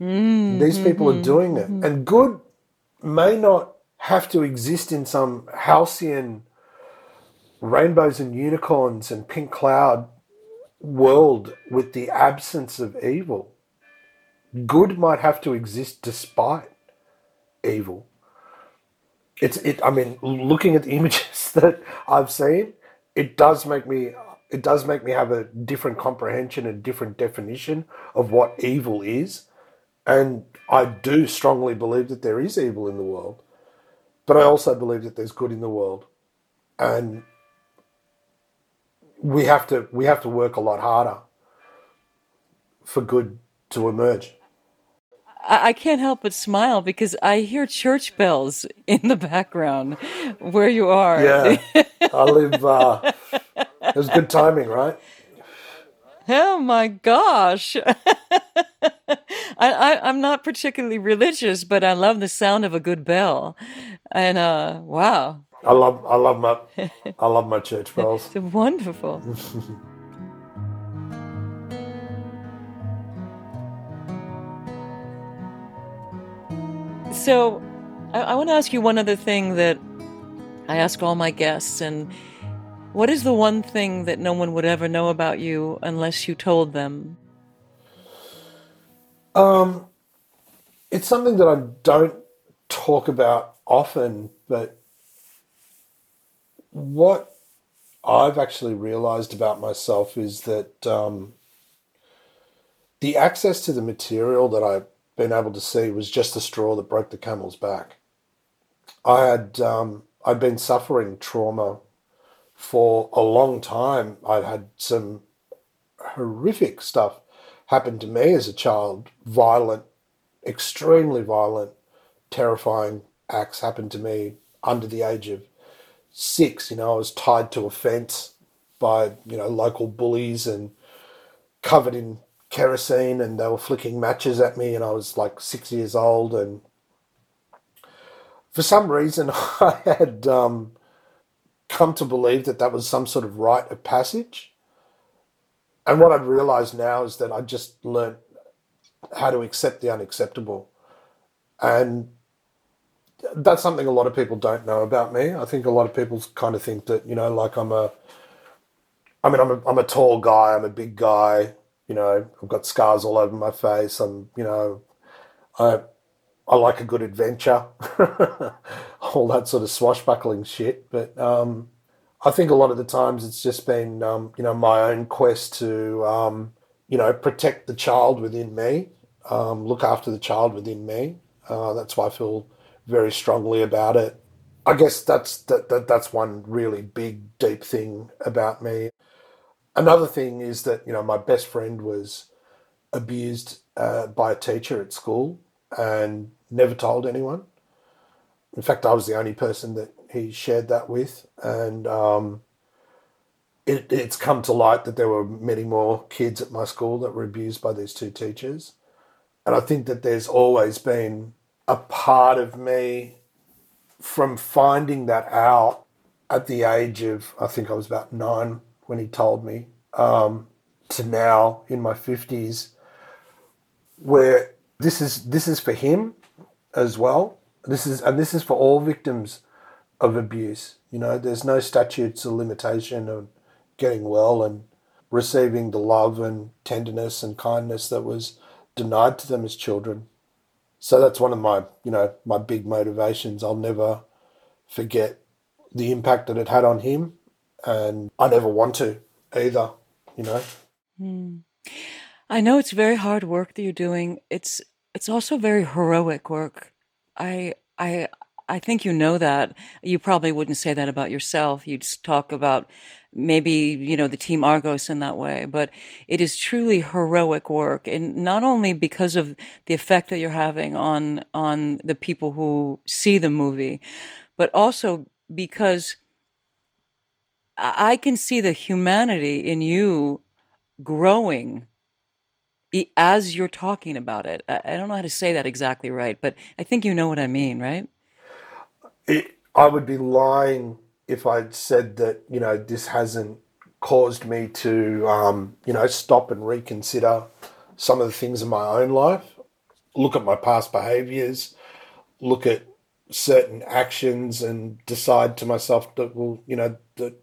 Speaker 2: Mm-hmm. These people are doing it. Mm-hmm. And good may not have to exist in some halcyon rainbows and unicorns and pink cloud world with the absence of evil. Good might have to exist despite evil. It's it. I mean, looking at the images that I've seen, it does make me it does make me have a different comprehension and different definition of what evil is. And I do strongly believe that there is evil in the world. But I also believe that there's good in the world. And we have to we have to work a lot harder for good to emerge.
Speaker 1: I can't help but smile because I hear church bells in the background where you are.
Speaker 2: Yeah, I live. Uh, it was good timing, right?
Speaker 1: Oh my gosh. I, I, am not particularly religious, but I love the sound of a good bell. And uh, wow.
Speaker 2: I love I love my I love my church bells.
Speaker 1: It's wonderful. so I, I want to ask you one other thing that I ask all my guests and what is the one thing that no one would ever know about you unless you told them?
Speaker 2: Um, it's something that I don't talk about often, but what I've actually realized about myself is that um, the access to the material that I've been able to see was just the straw that broke the camel's back. I had um, I'd been suffering trauma for a long time. I'd had some horrific stuff happen to me as a child violent, extremely violent, terrifying acts happened to me under the age of six. You know, I was tied to a fence by, you know, local bullies and covered in kerosene and they were flicking matches at me and I was like six years old and for some reason I had um, come to believe that that was some sort of rite of passage. And what I've realized now is that I just learned how to accept the unacceptable. And that's something a lot of people don't know about me. I think a lot of people kind of think that, you know, like I'm a, I mean, I'm a, I'm a tall guy, I'm a big guy, you know, I've got scars all over my face. I'm, you know, I, I like a good adventure, all that sort of swashbuckling shit. But um, I think a lot of the times it's just been, um, you know, my own quest to, um, you know, protect the child within me, um, look after the child within me. Uh, that's why I feel very strongly about it. I guess that's that, that that's one really big, deep thing about me. Another thing is that you know my best friend was abused uh, by a teacher at school, and never told anyone. In fact, I was the only person that he shared that with, and um, it, it's come to light that there were many more kids at my school that were abused by these two teachers. And I think that there's always been a part of me from finding that out at the age of, I think I was about nine when he told me, um, to now in my 50s, where this is this is for him as well. This is and this is for all victims of abuse. You know, there's no statutes of limitation of getting well and receiving the love and tenderness and kindness that was denied to them as children. So that's one of my, you know, my big motivations. I'll never forget the impact that it had on him, and I never want to either. You know.
Speaker 1: Hmm. I know it's very hard work that you're doing. It's it's also very heroic work. I I I think you know that. You probably wouldn't say that about yourself. You'd talk about maybe, you know, the team Argos in that way, but it is truly heroic work. And not only because of the effect that you're having on, on the people who see the movie, but also because I can see the humanity in you growing as you're talking about it. I don't know how to say that exactly right, but I think you know what I mean, right?
Speaker 2: It, I would be lying if I'd said that, you know, this hasn't caused me to, um, you know, stop and reconsider some of the things in my own life, look at my past behaviors, look at certain actions and decide to myself that, well, you know, that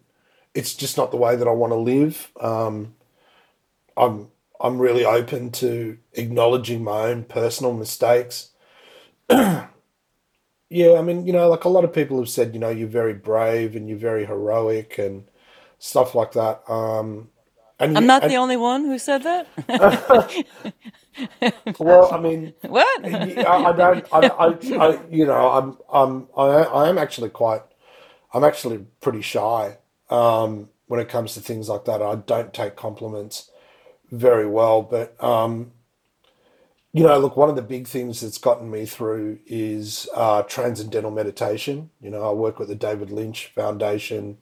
Speaker 2: it's just not the way that I want to live. Um, I'm I'm really open to acknowledging my own personal mistakes. yeah, I mean, you know, like a lot of people have said, you know, you're very brave and you're very heroic and stuff like that. Um,
Speaker 1: and I'm not and, the only one who said that.
Speaker 2: well, I mean,
Speaker 1: what?
Speaker 2: I, I don't. I, I, I, you know, I'm, I'm, I, I am actually quite. I'm actually pretty shy um, when it comes to things like that. I don't take compliments very well, but um, you know, look, one of the big things that's gotten me through is uh, transcendental meditation. You know, I work with the David Lynch Foundation.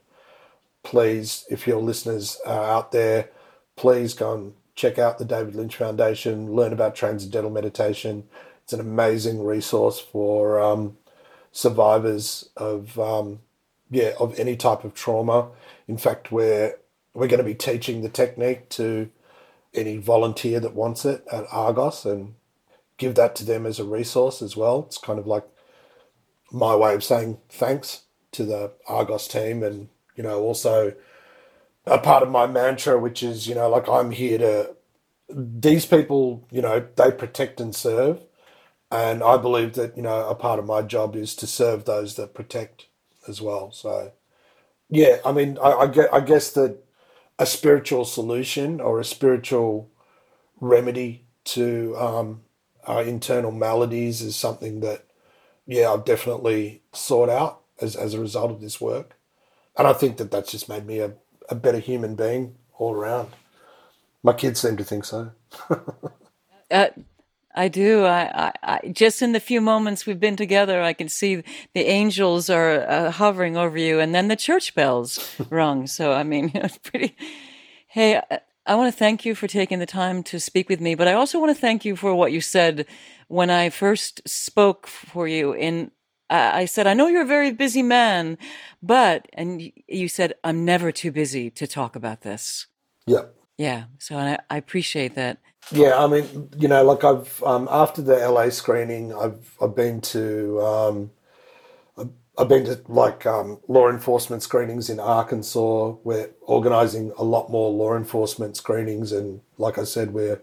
Speaker 2: Please, if your listeners are out there, please go and check out the David Lynch Foundation, learn about transcendental meditation. It's an amazing resource for um, survivors of um, yeah of any type of trauma. In fact, we're we're going to be teaching the technique to any volunteer that wants it at Argos and give that to them as a resource as well. It's kind of like my way of saying thanks to the Argos team and you know also a part of my mantra, which is, you know, like I'm here to, these people, you know, they protect and serve. And I believe that, you know, a part of my job is to serve those that protect as well. So, yeah, I mean, I, I, guess that a spiritual solution or a spiritual remedy to um, our internal maladies is something that, yeah, I've definitely sought out as, as a result of this work. And I think that that's just made me a a better human being all around. My kids seem to think so.
Speaker 1: uh, I do. I, I, I, just in the few moments we've been together, I can see the angels are uh, hovering over you, and then the church bells rung. So I mean, it's pretty. Hey, I, I want to thank you for taking the time to speak with me, but I also want to thank you for what you said when I first spoke for you in I said, I know you're a very busy man, but, and you said, I'm never too busy to talk about this.
Speaker 2: Yeah.
Speaker 1: Yeah. So I, I appreciate that.
Speaker 2: Yeah. I mean, you know, like I've, um, after the LA screening, I've, I've been to, um, I've been to like um, law enforcement screenings in Arkansas. We're organising a lot more law enforcement screenings, and like I said, we're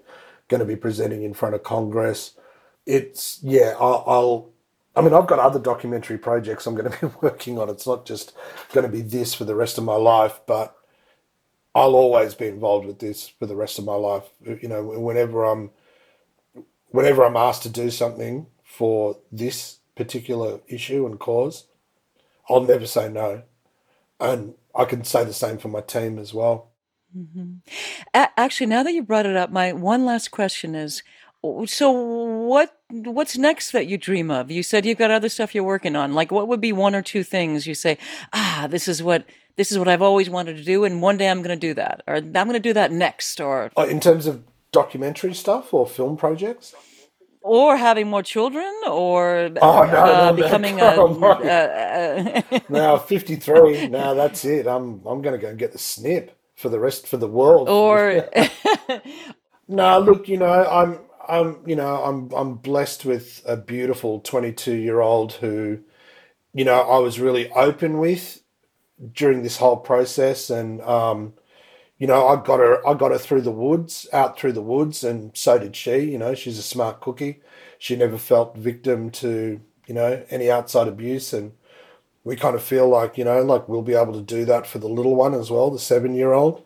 Speaker 2: going to be presenting in front of Congress. It's yeah, I'll, I'll I mean, I've got other documentary projects I'm going to be working on. It's not just going to be this for the rest of my life, but I'll always be involved with this for the rest of my life. You know, whenever I'm whenever I'm asked to do something for this particular issue and cause, I'll never say no. And I can say the same for my team as well.
Speaker 1: Mm-hmm. Actually, now that you brought it up, my one last question is so what what's next that you dream of? You said you've got other stuff you're working on. Like what would be one or two things you say, "Ah, this is what this is what I've always wanted to do and one day I'm going to do that." Or I'm going to do that next or
Speaker 2: oh, in terms of documentary stuff or film projects?
Speaker 1: Or having more children, or
Speaker 2: oh, no, uh,
Speaker 1: no, becoming a, uh,
Speaker 2: uh, now fifty three. Now that's it. I'm I'm going to go and get the snip for the rest for the world.
Speaker 1: Or
Speaker 2: no, look, you know, I'm I'm, you know, I'm I'm blessed with a beautiful 22 year old who, you know, I was really open with during this whole process, and um, you know, I got her, I got her through the woods, out through the woods, and so did she. You know, she's a smart cookie. She never felt victim to, you know, any outside abuse, and we kind of feel like, you know, like we'll be able to do that for the little one as well, the seven year old.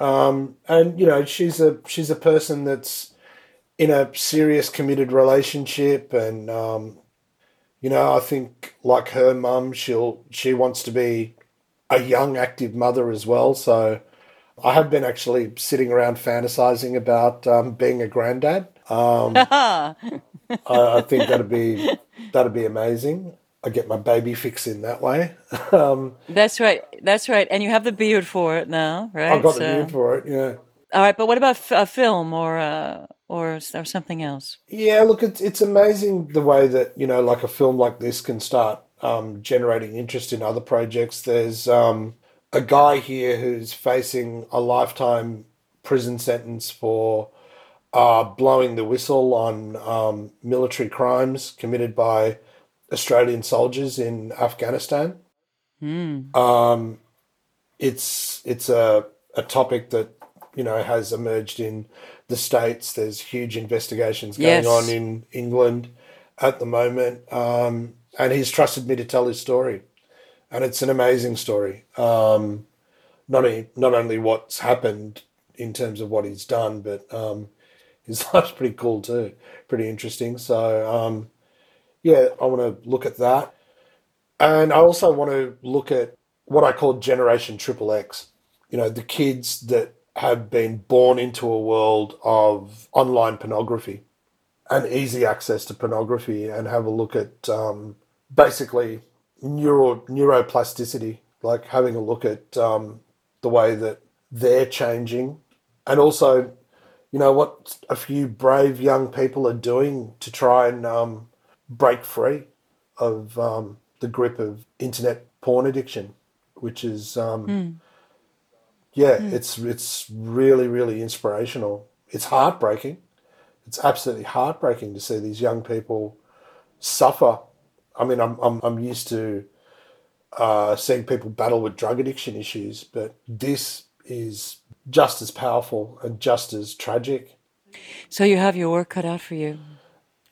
Speaker 2: Um, and you know, she's a she's a person that's in a serious committed relationship and um, you know i think like her mum she'll she wants to be a young active mother as well. So i have been actually sitting around fantasizing about um, being a granddad. Um, I, I, think that'd be that'd be amazing. I get my baby fix in that way. Um,
Speaker 1: that's right. That's right. And you have the beard for it now right?
Speaker 2: I've got so... the beard for it yeah
Speaker 1: all right, but what about a film or uh, or or something else?
Speaker 2: Yeah, look, it's it's amazing the way that you know, like a film like this can start um, generating interest in other projects. There's um, a guy here who's facing a lifetime prison sentence for uh, blowing the whistle on um, military crimes committed by Australian soldiers in Afghanistan.
Speaker 1: Mm.
Speaker 2: Um, it's it's a a topic that you know has emerged in the states. There's huge investigations going
Speaker 1: Yes.
Speaker 2: on in England at the moment, um, and he's trusted me to tell his story, and it's an amazing story. Um, not a, not only what's happened in terms of what he's done, but um, his life's pretty cool too, pretty interesting. So um, yeah, I want to look at that, and I also want to look at what I call Generation Triple X. You know, the kids that have been born into a world of online pornography and easy access to pornography, and have a look at um, basically neuro neuroplasticity, like having a look at um, the way that they're changing, and also, you know, what a few brave young people are doing to try and um, break free of um, the grip of internet porn addiction, which is, um, yeah, it's it's really really inspirational. It's heartbreaking. It's absolutely heartbreaking to see these young people suffer. I mean, I'm I'm, I'm used to uh, seeing people battle with drug addiction issues, but this is just as powerful and just as tragic.
Speaker 1: So you have your work cut out for you.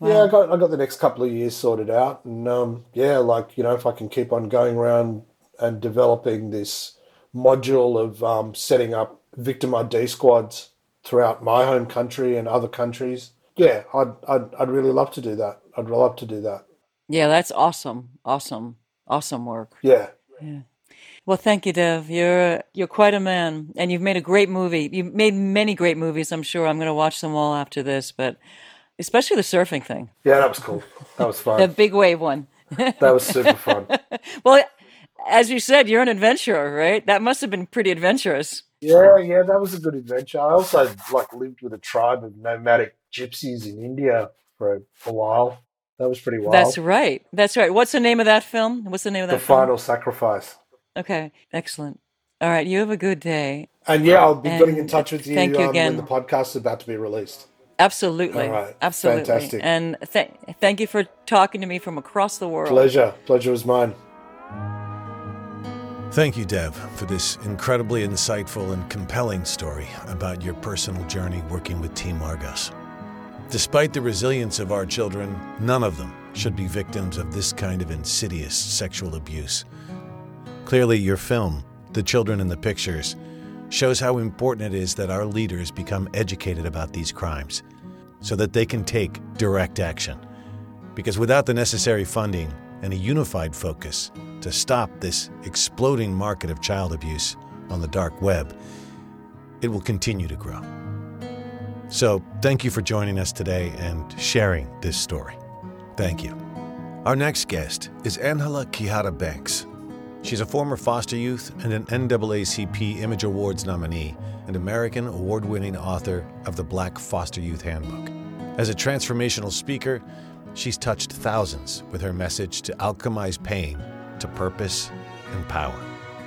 Speaker 2: Yeah, I got I got the next couple of years sorted out, and um, yeah, like you know, if I can keep on going around and developing this module of um, setting up victim ID squads throughout my home country and other countries, yeah, I'd I'd I'd really love to do that. I'd love to do that.
Speaker 1: Yeah, that's awesome. Awesome. Awesome work.
Speaker 2: Yeah, Yeah.
Speaker 1: Well, thank you, Dev. You're you're quite a man, and you've made a great movie. You've made many great movies. I'm sure I'm going to watch them all after this, but especially the surfing thing,
Speaker 2: yeah, that was cool. That was fun.
Speaker 1: the big wave one.
Speaker 2: that was super fun.
Speaker 1: Well, as you said, you're an adventurer, right? That must have been pretty adventurous.
Speaker 2: Yeah, yeah, that was a good adventure. I also like lived with a tribe of nomadic gypsies in India for a, while. That was pretty wild.
Speaker 1: That's right. That's right. What's the name of that film? What's the name of
Speaker 2: the
Speaker 1: that film?
Speaker 2: The Final sacrifice.
Speaker 1: Okay, excellent. All right, you have a good day.
Speaker 2: And yeah, I'll be getting in touch with you,
Speaker 1: thank you
Speaker 2: um,
Speaker 1: again.
Speaker 2: when the podcast is about to be released.
Speaker 1: Absolutely.
Speaker 2: All right,
Speaker 1: Absolutely.
Speaker 2: fantastic.
Speaker 1: And th- thank you for talking to me from across the world.
Speaker 2: Pleasure. Pleasure was mine.
Speaker 4: Thank you, Dev, for this incredibly insightful and compelling story about your personal journey working with Team Argos. Despite the resilience of our children, none of them should be victims of this kind of insidious sexual abuse. Clearly, your film, The Children in the Pictures, shows how important it is that our leaders become educated about these crimes so that they can take direct action. Because without the necessary funding and a unified focus to stop this exploding market of child abuse on the dark web, it will continue to grow. So, thank you for joining us today and sharing this story. Thank you. Our next guest is Angela Quijada Banks. She's a former foster youth and an NAACP Image Awards nominee and American award winning author of the Black Foster Youth Handbook. As a transformational speaker, she's touched thousands with her message to alchemize pain to purpose and power.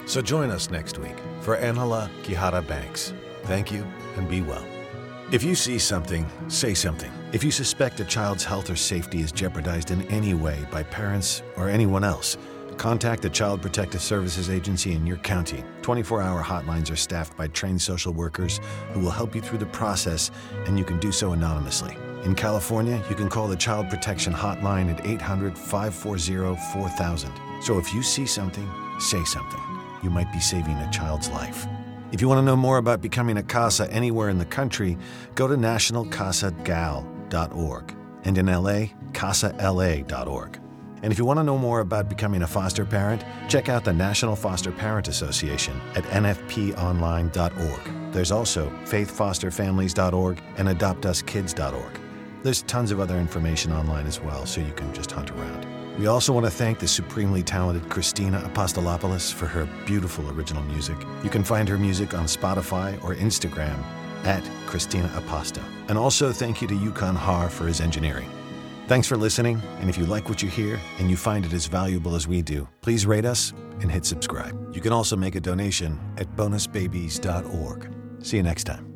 Speaker 4: So join us next week for Angela Quijada Banks. Thank you and be well. If you see something, say something. If you suspect a child's health or safety is jeopardized in any way by parents or anyone else, contact the Child Protective Services Agency in your county. 24 hour hotlines are staffed by trained social workers who will help you through the process, and you can do so anonymously. In California, you can call the Child Protection Hotline at 800 540 4000. So if you see something, say something. You might be saving a child's life. If you want to know more about becoming a CASA anywhere in the country, go to nationalcasagal.org and in LA, casala.org. And if you want to know more about becoming a foster parent, check out the National Foster Parent Association at nfponline.org. There's also faithfosterfamilies.org and adoptuskids.org. There's tons of other information online as well, so you can just hunt around. We also want to thank the supremely talented Christina Apostolopoulos for her beautiful original music. You can find her music on Spotify or Instagram at Christina Aposto. And also thank you to Yukon Har for his engineering. Thanks for listening, and if you like what you hear and you find it as valuable as we do, please rate us and hit subscribe. You can also make a donation at bonusbabies.org. See you next time.